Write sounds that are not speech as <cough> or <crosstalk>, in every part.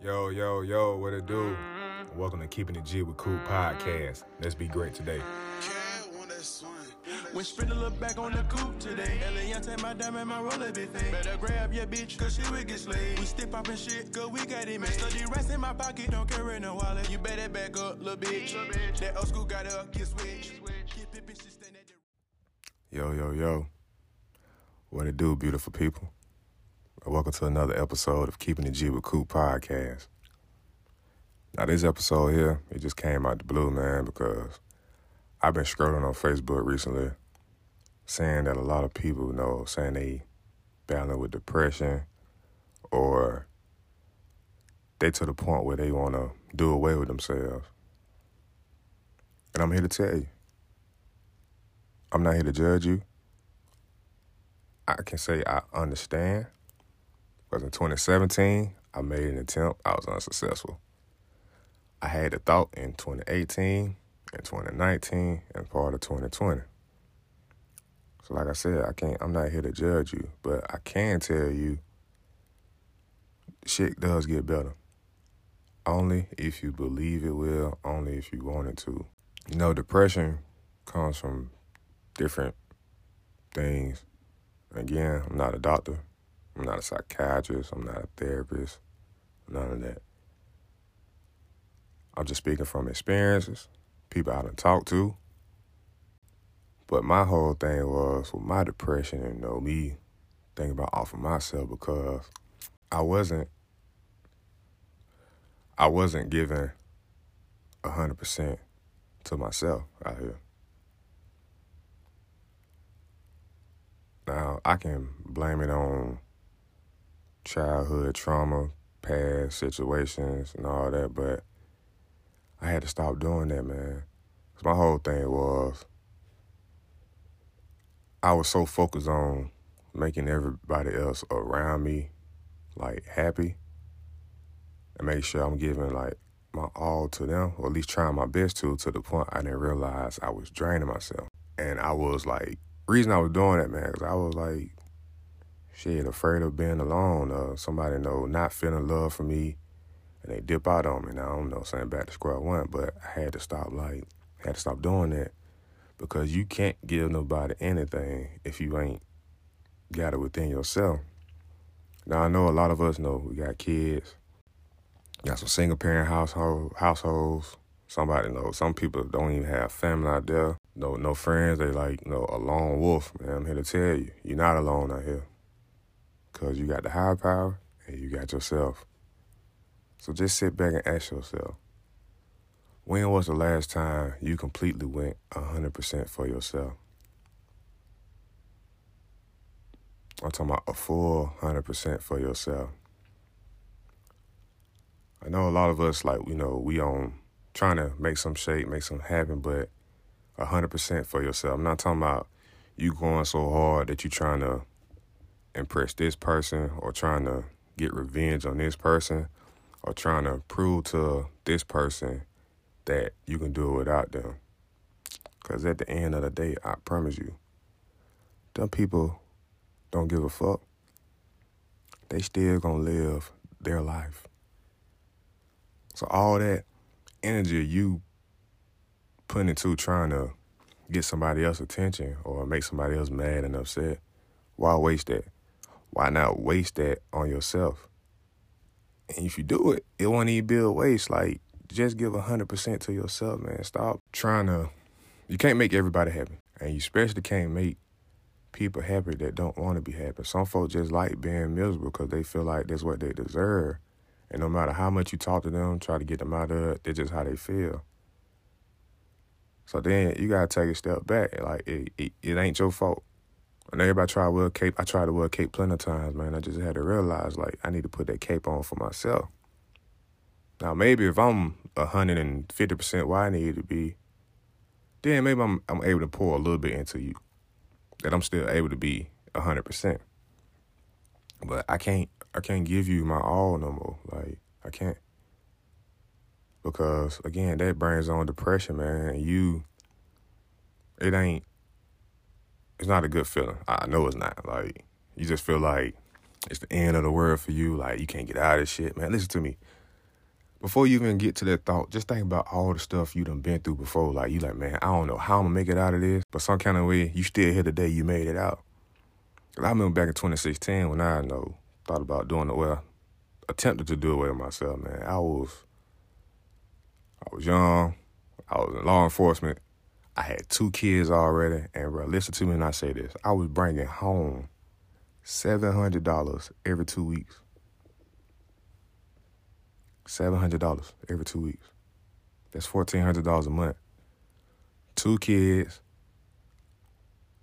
Yo, yo, yo, what it do? Mm-hmm. Welcome to Keeping It G with Coop mm-hmm. Podcast. Let's be great today. When Sprinter look back on the coupe today. Eliante, my diamond, my roller big. Better grab your bitch, cause she will get slayed. We up and shit, cause we got it, man. Study rest in my pocket, don't carry no wallet. You better back up, little bitch. That old school got up, get switch. Keep it, bitch, stand at the Yo, yo, yo. What it do, beautiful people? Welcome to another episode of Keeping the G with Coop Podcast. Now, this episode here, it just came out the blue, man, because I've been scrolling on Facebook recently saying that a lot of people, know, saying they battling with depression or they to the point where they want to do away with themselves. And I'm here to tell you, I'm not here to judge you. I can say I understand. Because in 2017, I made an attempt. I was unsuccessful. I had the thought in 2018, and 2019, and part of 2020. So, like I said, I can't. I'm not here to judge you, but I can tell you, shit does get better. Only if you believe it will. Only if you want it to. You know, depression comes from different things. Again, I'm not a doctor. I'm not a psychiatrist. I'm not a therapist. None of that. I'm just speaking from experiences, people I done talked to. But my whole thing was with my depression and you know me thinking about offing myself because I wasn't I wasn't giving hundred percent to myself out here. Now I can blame it on childhood trauma, past situations, and all that, but I had to stop doing that, man. Cause my whole thing was I was so focused on making everybody else around me like happy and make sure I'm giving like my all to them, or at least trying my best to, to the point I didn't realize I was draining myself. And I was like, reason I was doing that, man, because I was like, shit, afraid of being alone, or somebody know not feeling love for me, and they dip out on me. Now I don't know, saying back to square one, but I had to stop, like, had to stop doing that because you can't give nobody anything if you ain't got it within yourself. Now I know a lot of us know we got kids, got some single parent household households. Somebody know some people don't even have family out there. No, no friends. They like you know a lone wolf. Man, I'm here to tell you, you're not alone out here. Cause you got the higher power and you got yourself. So just sit back and ask yourself, when was the last time you completely went 100% for yourself? I'm talking about a full 100% for yourself. I know a lot of us, like, you know, we on trying to make some shape, make some happen, but 100% for yourself. I'm not talking about you going so hard that you're trying to impress this person or trying to get revenge on this person or trying to prove to this person that you can do it without them. Because at the end of the day, I promise you, them people don't give a fuck. They still gonna live their life. So all that energy you putting into trying to get somebody else's attention or make somebody else mad and upset, why waste that? Why not waste that on yourself? And if you do it, it won't even be a waste. Like, just give 100% to yourself, man. Stop trying to, you can't make everybody happy. And you especially can't make people happy that don't want to be happy. Some folks just like being miserable because they feel like that's what they deserve. And no matter how much you talk to them, try to get them out of it, that's just how they feel. So then you gotta take a step back. Like it, it, it ain't your fault. And everybody try to wear a cape. I tried to wear a cape plenty of times, man. I just had to realize like I need to put that cape on for myself. Now maybe if I'm hundred and fifty percent where I need to be, then maybe I'm I'm able to pour a little bit into you. That I'm still able to be hundred percent. But I can't I can't give you my all no more. Like I can't. Because again, that brings on depression, man. And you it ain't it's not a good feeling. I know it's not. Like you just feel like it's the end of the world for you. Like you can't get out of this shit, man. Listen to me. before you even get to that thought, just think about all the stuff you done been through before. Like you like, man, I don't know how I'm gonna make it out of this, but some kind of way you still here today. You made it out. I remember back in 2016 when I know thought about doing it. Well, attempted to do away with myself. Man, I was, I was young. I was in law enforcement. I had two kids already, and bro, listen to me when I say this. I was bringing home seven hundred dollars every two weeks. Seven hundred dollars every two weeks. That's fourteen hundred dollars a month. Two kids.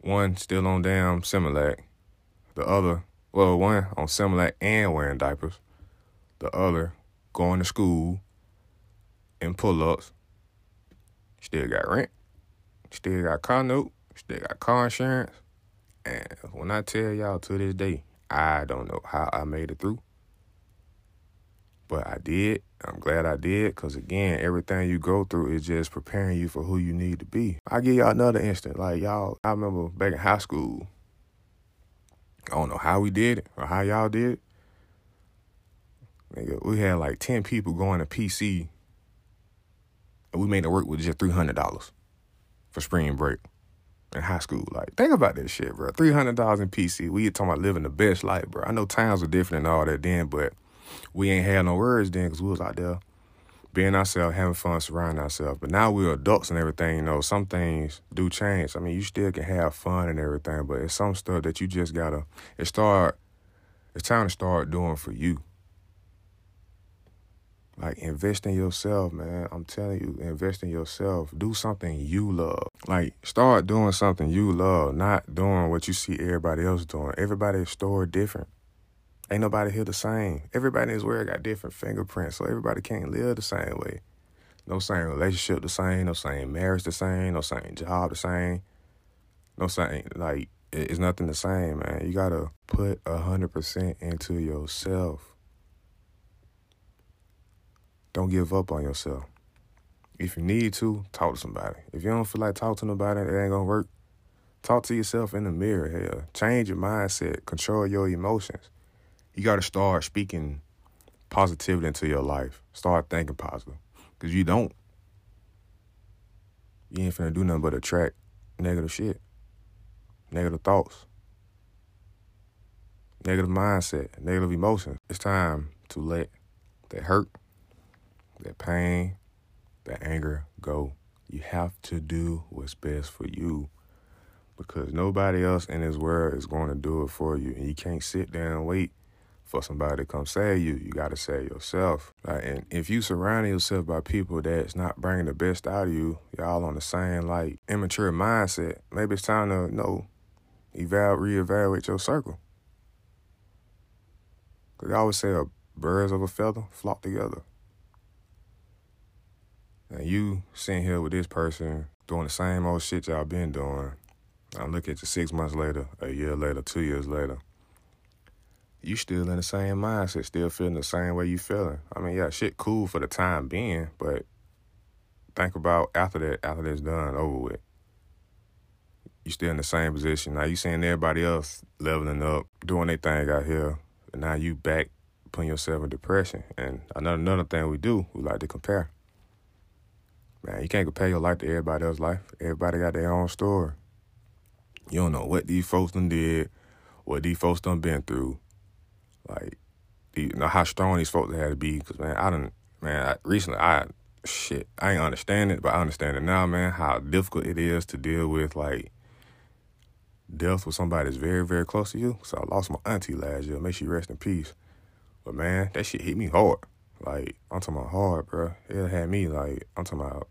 One still on damn Similac. The other, well, one on Similac and wearing diapers. The other going to school and pull ups. Still got rent. Still got car note. Still got car insurance. And when I tell y'all to this day, I don't know how I made it through. But I did. I'm glad I did because, again, everything you go through is just preparing you for who you need to be. i give y'all another instant. Like, y'all, I remember back in high school, I don't know how we did it or how y'all did it. We had like 10 people going to PC and we made it work with just $300 for spring break in high school. Like, think about this shit, bro. $300 in PC. We talking about living the best life, bro. I know times were different and all that then, but we ain't had no words then because we was out there being ourselves, having fun, surrounding ourselves. But now we're adults and everything, you know, some things do change. I mean, you still can have fun and everything, but it's some stuff that you just gotta it start it's time to start doing for you. Like invest in yourself, man. I'm telling you, invest in yourself. Do something you love. Like start doing something you love, not doing what you see everybody else doing. Everybody's story different. Ain't nobody here the same. Everybody this world got different fingerprints, so everybody can't live the same way. No same relationship the same, no same marriage the same, no same job the same. No same like it's nothing the same, man. You gotta put a hundred percent into yourself. Don't give up on yourself. If you need to, talk to somebody. If you don't feel like talking to nobody, it ain't gonna work. Talk to yourself in the mirror. Hell, change your mindset. Control your emotions you got to start speaking positivity into your life. Start thinking positive. Because you don't. You ain't finna do nothing but attract negative shit, negative thoughts, negative mindset, negative emotions. It's time to let that hurt, that pain, that anger go. You have to do what's best for you because nobody else in this world is going to do it for you. And you can't sit there and wait for somebody to come save you. You got to save yourself. And if you surround yourself by people that's not bringing the best out of you, y'all on the same like immature mindset. Maybe it's time to you know eval reevaluate your circle. Cause I always say, birds of a feather flock together. And you sitting here with this person doing the same old shit y'all been doing. I look at you six months later, a year later, two years later you still in the same mindset, still feeling the same way you feeling. I mean, yeah, shit cool for the time being, but think about after that, after that's done, over with. You still in the same position. Now you seeing everybody else leveling up, doing their thing out here, and now you back putting yourself in depression. And another another thing we do, we like to compare. Man, you can't compare your life to everybody else's life. Everybody got their own story. You don't know what these folks done did, what these folks done been through. Like, you know how strong these folks had to be. Cause man, I don't, man, I, recently I shit, I ain't understand it, but I understand it now, man. How difficult it is to deal with like death with somebody that's very, very close to you. So I lost my auntie last year. May she rest in peace. But man, that shit hit me hard. Like I'm talking about hard, bro. It had me like I'm talking about.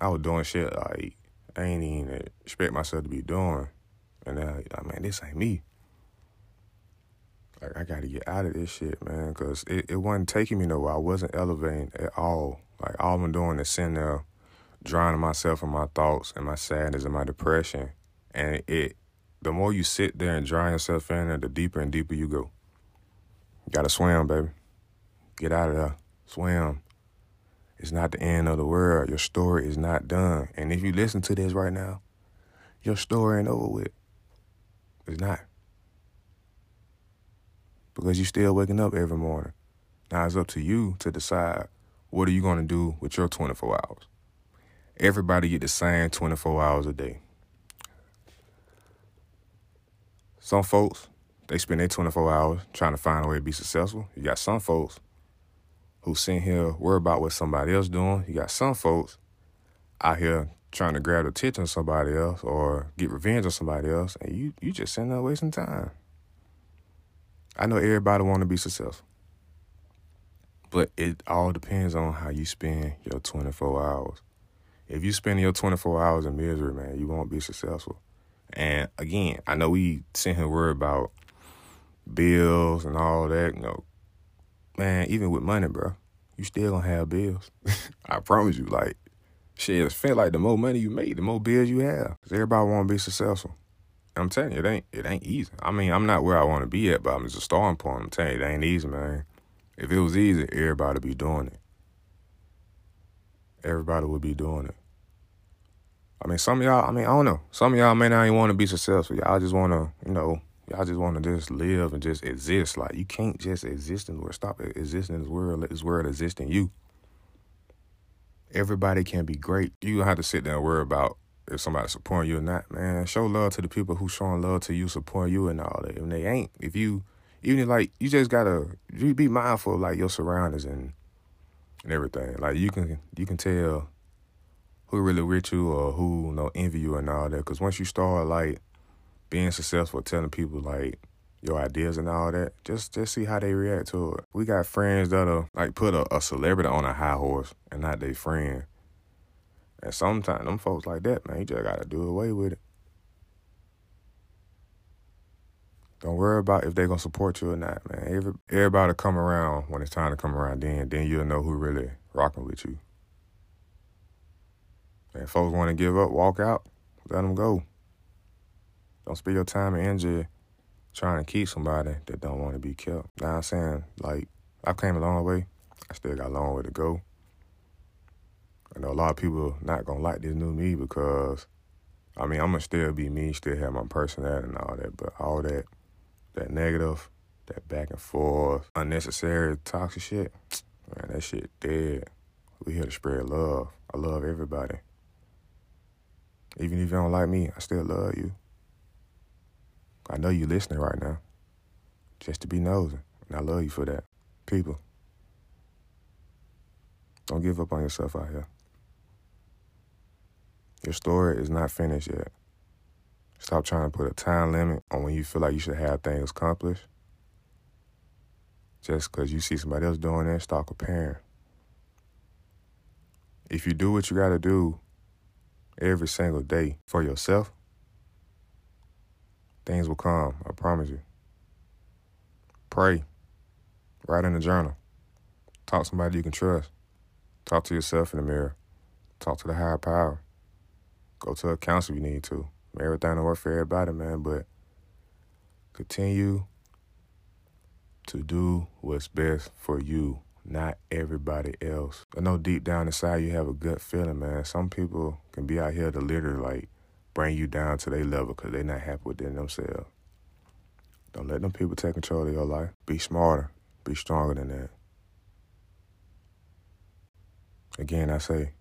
I was doing shit like I ain't even expect myself to be doing, and then like, oh, man, this ain't me. Like I got to get out of this shit, man, because it, it wasn't taking me nowhere. I wasn't elevating at all. Like all I'm doing is sitting there, drowning myself in my thoughts and my sadness and my depression. And it, the more you sit there and drown yourself in it, the deeper and deeper you go. You gotta swim, baby. Get out of there. Swim. It's not the end of the world. Your story is not done. And if you listen to this right now, your story ain't over with. It's not because you're still waking up every morning. Now it's up to you to decide what are you going to do with your 24 hours? Everybody get the same 24 hours a day. Some folks, they spend their 24 hours trying to find a way to be successful. You got some folks who sitting here worry about what somebody else doing. You got some folks out here trying to grab the attention of somebody else or get revenge on somebody else, and you you just sitting there wasting time. I know everybody want to be successful, but it all depends on how you spend your 24 hours. If you spend your 24 hours in misery, man, you won't be successful. And again, I know we sit here worried about bills and all that. You know, man, even with money, bro, you still gonna have bills. <laughs> I promise you. Like, shit, it's feel like the more money you make, the more bills you have. Cause everybody want to be successful. I'm telling you, it ain't it ain't easy. I mean, I'm not where I want to be at, but I'm just a starting point. I'm telling you, it ain't easy, man. If it was easy, everybody be doing it. Everybody would be doing it. I mean, some of y'all, I mean, I don't know. Some of y'all may not even want to be successful. Y'all just want to, you know, y'all just want to just live and just exist. Like, you can't just exist in the world. Stop existing in this world. Let this world exist in you. Everybody can be great. You don't have to sit there and worry about if somebody's supporting you or not, man. Show love to the people who showing love to you, supporting you and all that. And they ain't, if you, even if, like, you just gotta you be mindful of, like, your surroundings and, and everything. Like, you can, you can tell who really with you or who you know envy you and all that. Because once you start like being successful, telling people like your ideas and all that, just just see how they react to it. We got friends that'll like put a, a celebrity on a high horse and not their friend. And sometimes them folks like that, man, you just gotta do away with it. Don't worry about if they're gonna support you or not, man. Every, everybody come around when it's time to come around. Then, then you'll know who really rocking with you. And folks want to give up, walk out, let them go. Don't spend your time and energy trying to keep somebody that don't want to be kept. Now I'm saying, like, I've came a long way. I still got a long way to go. I know a lot of people not gonna like this new me because, I mean, I'm gonna still be me, still have my personality and all that, but all that, that negative, that back and forth, unnecessary toxic shit, man, that shit dead. We here to spread love. I love everybody. Even if you don't like me, I still love you. I know you're listening right now. Just to be nosy. And I love you for that. People. Don't give up on yourself out here. Your story is not finished yet. Stop trying to put a time limit on when you feel like you should have things accomplished. Just because you see somebody else doing it, stop comparing. If you do what you got to do every single day for yourself, things will come. I promise you. Pray. Write in a journal. Talk to somebody you can trust. Talk to yourself in the mirror. Talk to the higher power. Go to a counselor if you need to. Everything to work for everybody, man, but continue to do what's best for you not everybody else. I know deep down inside you have a gut feeling, man. Some people can be out here to literally like bring you down to their level because they're not happy within themselves. Don't let them people take control of your life. Be smarter. Be stronger than that. Again, I say,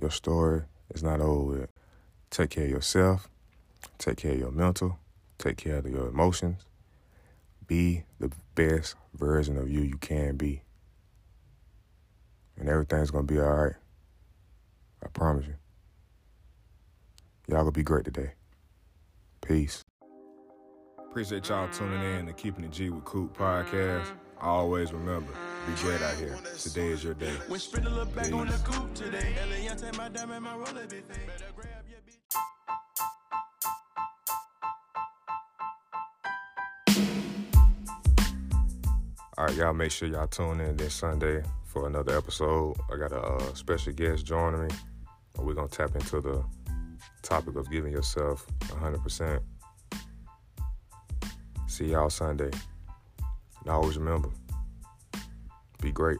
your story is not over. Take care of yourself. Take care of your mental. Take care of your emotions. Be the best version of you you can be. And everything's gonna be all right. I promise you. Y'all gonna be great today. Peace. Appreciate y'all tuning in and keeping the G with Coop podcast. Always remember, be great out here. Today is your day. Peace. All right, y'all make sure y'all tune in this Sunday for another episode. I got a uh, special guest joining me. We're going to tap into the topic of giving yourself 100%. See y'all Sunday. And always remember, be great.